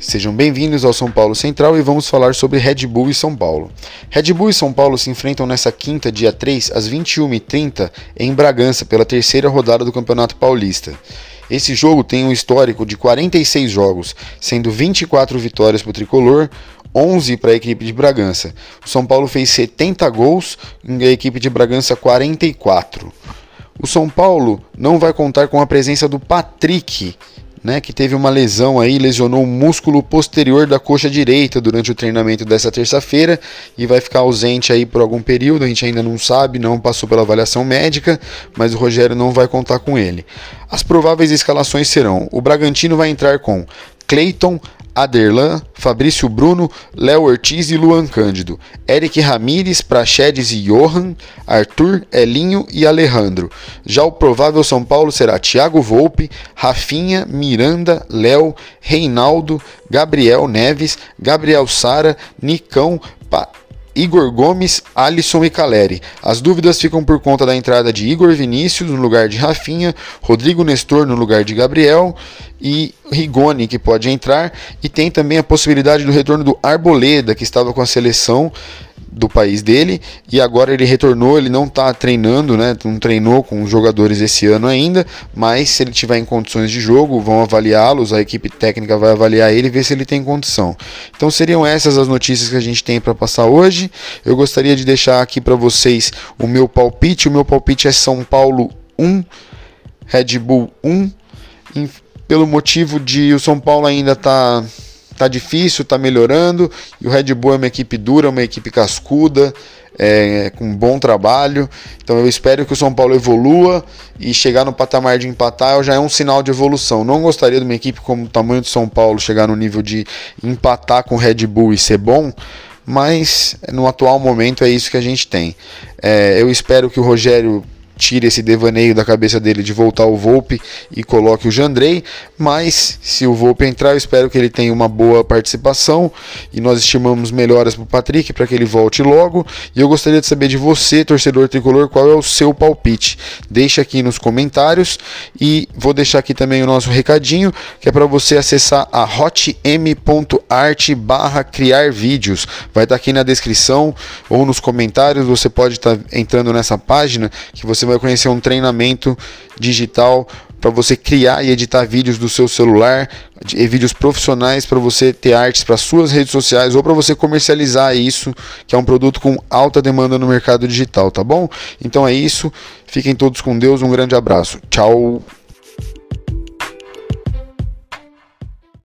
Sejam bem-vindos ao São Paulo Central e vamos falar sobre Red Bull e São Paulo. Red Bull e São Paulo se enfrentam nessa quinta, dia 3, às 21h30, em Bragança, pela terceira rodada do Campeonato Paulista. Esse jogo tem um histórico de 46 jogos, sendo 24 vitórias para o tricolor, 11 para a equipe de Bragança. O São Paulo fez 70 gols e a equipe de Bragança 44. O São Paulo não vai contar com a presença do Patrick, né, que teve uma lesão aí, lesionou o músculo posterior da coxa direita durante o treinamento dessa terça-feira e vai ficar ausente aí por algum período, a gente ainda não sabe, não passou pela avaliação médica, mas o Rogério não vai contar com ele. As prováveis escalações serão: o Bragantino vai entrar com Cleiton, Aderlan, Fabrício Bruno, Léo Ortiz e Luan Cândido, Eric Ramires, Praxedes e Johan, Arthur, Elinho e Alejandro. Já o provável São Paulo será Thiago Volpe, Rafinha, Miranda, Léo, Reinaldo, Gabriel Neves, Gabriel Sara, Nicão, pa Igor Gomes, Alisson e Caleri. As dúvidas ficam por conta da entrada de Igor Vinícius no lugar de Rafinha, Rodrigo Nestor no lugar de Gabriel e Rigoni que pode entrar. E tem também a possibilidade do retorno do Arboleda, que estava com a seleção do país dele e agora ele retornou, ele não está treinando, né? Não treinou com os jogadores esse ano ainda, mas se ele tiver em condições de jogo, vão avaliá-los, a equipe técnica vai avaliar ele e ver se ele tem condição. Então seriam essas as notícias que a gente tem para passar hoje. Eu gostaria de deixar aqui para vocês o meu palpite. O meu palpite é São Paulo 1, Red Bull 1, pelo motivo de o São Paulo ainda tá tá difícil, tá melhorando, e o Red Bull é uma equipe dura, uma equipe cascuda, é, com bom trabalho. Então eu espero que o São Paulo evolua e chegar no patamar de empatar já é um sinal de evolução. Não gostaria de uma equipe como o tamanho do São Paulo chegar no nível de empatar com o Red Bull e ser bom, mas no atual momento é isso que a gente tem. É, eu espero que o Rogério tire esse devaneio da cabeça dele de voltar o Volpe e coloque o Jandrei, mas se o Volpe entrar, eu espero que ele tenha uma boa participação e nós estimamos melhoras para o Patrick para que ele volte logo. E eu gostaria de saber de você, torcedor tricolor, qual é o seu palpite. Deixa aqui nos comentários e vou deixar aqui também o nosso recadinho, que é para você acessar a hotm.art barra criar vídeos. Vai estar tá aqui na descrição ou nos comentários, você pode estar tá entrando nessa página que você vai conhecer um treinamento digital para você criar e editar vídeos do seu celular, e vídeos profissionais para você ter artes para suas redes sociais ou para você comercializar isso, que é um produto com alta demanda no mercado digital, tá bom? Então é isso. Fiquem todos com Deus, um grande abraço. Tchau.